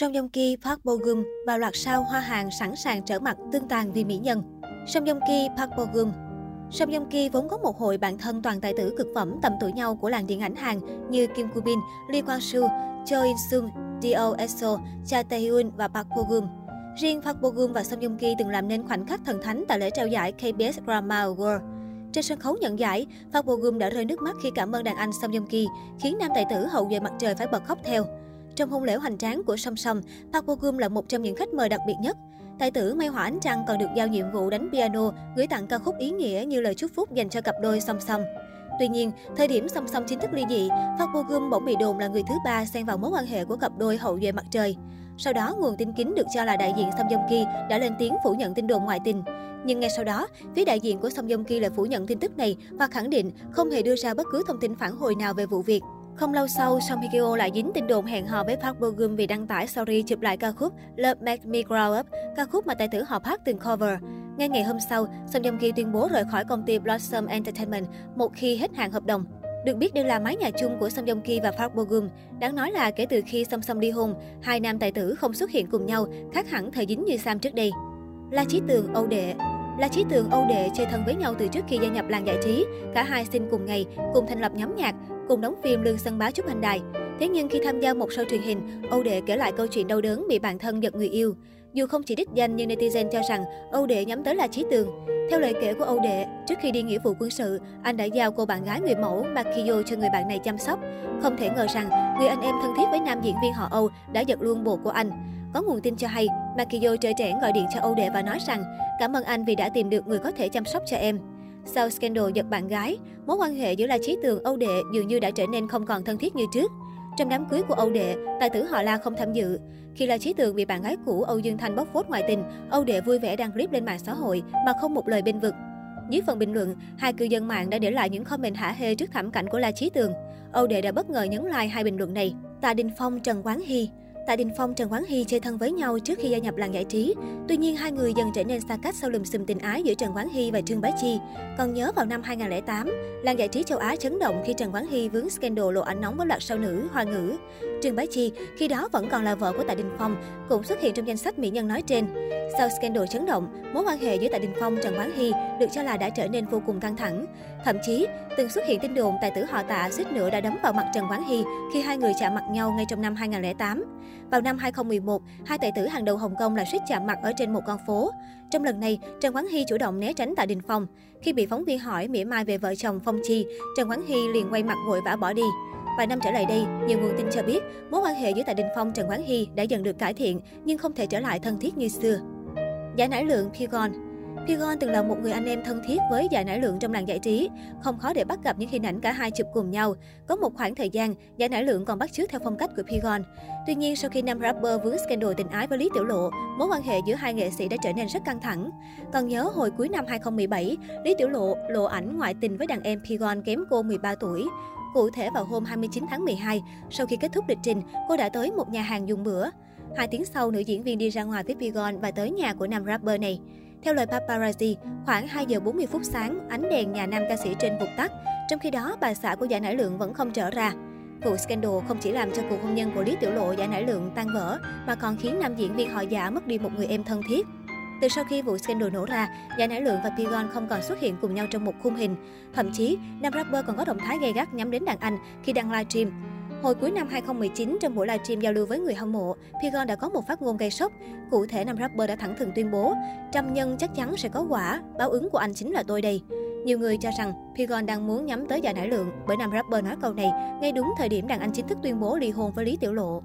Song Joong Ki, Park Bo Gum và loạt sao hoa hàng sẵn sàng trở mặt tương tàn vì mỹ nhân. Song Joong Ki, Park Bo Gum Song Joong Ki vốn có một hội bạn thân toàn tài tử cực phẩm tầm tuổi nhau của làng điện ảnh Hàn như Kim Koo Bin, Lee Kwang Soo, Cho In Sung, Dio Eso, Cha Tae Hyun và Park Bo Gum. Riêng Park Bo Gum và Song Joong Ki từng làm nên khoảnh khắc thần thánh tại lễ trao giải KBS Drama Award. Trên sân khấu nhận giải, Park Bo Gum đã rơi nước mắt khi cảm ơn đàn anh Song Joong Ki, khiến nam tài tử hậu vệ mặt trời phải bật khóc theo. Trong hôn lễ hoành tráng của Song Song, Park Bo Gum là một trong những khách mời đặc biệt nhất. Tài tử Mai Hỏa Ánh Trăng còn được giao nhiệm vụ đánh piano, gửi tặng ca khúc ý nghĩa như lời chúc phúc dành cho cặp đôi Song Song. Tuy nhiên, thời điểm Song Song chính thức ly dị, Park Bo Gum bỗng bị đồn là người thứ ba xen vào mối quan hệ của cặp đôi hậu duệ mặt trời. Sau đó, nguồn tin kín được cho là đại diện Song Joong Ki đã lên tiếng phủ nhận tin đồn ngoại tình. Nhưng ngay sau đó, phía đại diện của Song Joong Ki lại phủ nhận tin tức này và khẳng định không hề đưa ra bất cứ thông tin phản hồi nào về vụ việc. Không lâu sau, Song Hye Kyo lại dính tin đồn hẹn hò với Park Bo Gum vì đăng tải story chụp lại ca khúc Love Make Me Grow Up, ca khúc mà tài tử họ Park từng cover. Ngay ngày hôm sau, Song Joong Ki tuyên bố rời khỏi công ty Blossom Entertainment một khi hết hạn hợp đồng. Được biết đây là mái nhà chung của Song Joong Ki và Park Bo Gum. Đáng nói là kể từ khi song song ly hôn, hai nam tài tử không xuất hiện cùng nhau, khác hẳn thời dính như Sam trước đây. La Chí Tường, Âu Đệ La Chí Tường, Âu Đệ chơi thân với nhau từ trước khi gia nhập làng giải trí. Cả hai sinh cùng ngày, cùng thành lập nhóm nhạc, cùng đóng phim Lương Sân Bá Trúc Hành Đài. Thế nhưng khi tham gia một show truyền hình, Âu Đệ kể lại câu chuyện đau đớn bị bạn thân giật người yêu. Dù không chỉ đích danh nhưng netizen cho rằng Âu Đệ nhắm tới là Chí Tường. Theo lời kể của Âu Đệ, trước khi đi nghĩa vụ quân sự, anh đã giao cô bạn gái người mẫu Makiyo cho người bạn này chăm sóc. Không thể ngờ rằng, người anh em thân thiết với nam diễn viên họ Âu đã giật luôn bồ của anh. Có nguồn tin cho hay, Makiyo trẻ trẻ gọi điện cho Âu Đệ và nói rằng cảm ơn anh vì đã tìm được người có thể chăm sóc cho em. Sau scandal giật bạn gái, mối quan hệ giữa La Chí Tường Âu Đệ dường như đã trở nên không còn thân thiết như trước. Trong đám cưới của Âu Đệ, tài tử họ La không tham dự. Khi La Chí Tường bị bạn gái cũ Âu Dương Thanh bóc phốt ngoại tình, Âu Đệ vui vẻ đăng clip lên mạng xã hội mà không một lời bên vực. Dưới phần bình luận, hai cư dân mạng đã để lại những comment hả hê trước thảm cảnh của La Chí Tường. Âu Đệ đã bất ngờ nhấn like hai bình luận này. Tạ Đình Phong, Trần Quán Hy Tạ Đình Phong, Trần Quán Hy chơi thân với nhau trước khi gia nhập làng giải trí. Tuy nhiên, hai người dần trở nên xa cách sau lùm xùm tình ái giữa Trần Quán Hy và Trương Bá Chi. Còn nhớ vào năm 2008, làng giải trí châu Á chấn động khi Trần Quán Hy vướng scandal lộ ảnh nóng với loạt sao nữ Hoa ngữ. Trương Bá Chi, khi đó vẫn còn là vợ của Tạ Đình Phong, cũng xuất hiện trong danh sách mỹ nhân nói trên. Sau scandal chấn động, mối quan hệ giữa Tạ Đình Phong Trần Quán Hy được cho là đã trở nên vô cùng căng thẳng. Thậm chí, từng xuất hiện tin đồn tài tử họ Tạ suýt nữa đã đấm vào mặt Trần Quán Hy khi hai người chạm mặt nhau ngay trong năm 2008. Vào năm 2011, hai tài tử hàng đầu Hồng Kông là suýt chạm mặt ở trên một con phố. Trong lần này, Trần Quán Hy chủ động né tránh Tạ Đình Phong. Khi bị phóng viên hỏi mỉa mai về vợ chồng Phong Chi, Trần Quán Hy liền quay mặt vội vã bỏ đi. Vài năm trở lại đây, nhiều nguồn tin cho biết mối quan hệ giữa Tạ Đình Phong Trần Quán Hy đã dần được cải thiện nhưng không thể trở lại thân thiết như xưa. Giả nải lượng Pigon Pigon từng là một người anh em thân thiết với giải Nải Lượng trong làng giải trí. Không khó để bắt gặp những hình ảnh cả hai chụp cùng nhau. Có một khoảng thời gian, giải Nải Lượng còn bắt chước theo phong cách của Pigon. Tuy nhiên, sau khi nam rapper vướng scandal tình ái với Lý Tiểu Lộ, mối quan hệ giữa hai nghệ sĩ đã trở nên rất căng thẳng. Còn nhớ hồi cuối năm 2017, Lý Tiểu Lộ lộ ảnh ngoại tình với đàn em Pigon kém cô 13 tuổi. Cụ thể vào hôm 29 tháng 12, sau khi kết thúc lịch trình, cô đã tới một nhà hàng dùng bữa. Hai tiếng sau, nữ diễn viên đi ra ngoài với Pigon và tới nhà của nam rapper này. Theo lời paparazzi, khoảng 2 giờ 40 phút sáng, ánh đèn nhà nam ca sĩ trên vụt tắt. Trong khi đó, bà xã của giải Nải Lượng vẫn không trở ra. Vụ scandal không chỉ làm cho cuộc hôn nhân của Lý Tiểu Lộ giải Nải Lượng tan vỡ, mà còn khiến nam diễn viên họ Giả mất đi một người em thân thiết. Từ sau khi vụ scandal nổ ra, Giả Nải Lượng và Pigon không còn xuất hiện cùng nhau trong một khung hình. Thậm chí, nam rapper còn có động thái gay gắt nhắm đến đàn anh khi đang livestream. Hồi cuối năm 2019, trong buổi livestream giao lưu với người hâm mộ, Pigon đã có một phát ngôn gây sốc. Cụ thể, nam rapper đã thẳng thừng tuyên bố, trăm nhân chắc chắn sẽ có quả, báo ứng của anh chính là tôi đây. Nhiều người cho rằng Pigon đang muốn nhắm tới giả nải lượng bởi nam rapper nói câu này ngay đúng thời điểm đàn anh chính thức tuyên bố ly hôn với Lý Tiểu Lộ.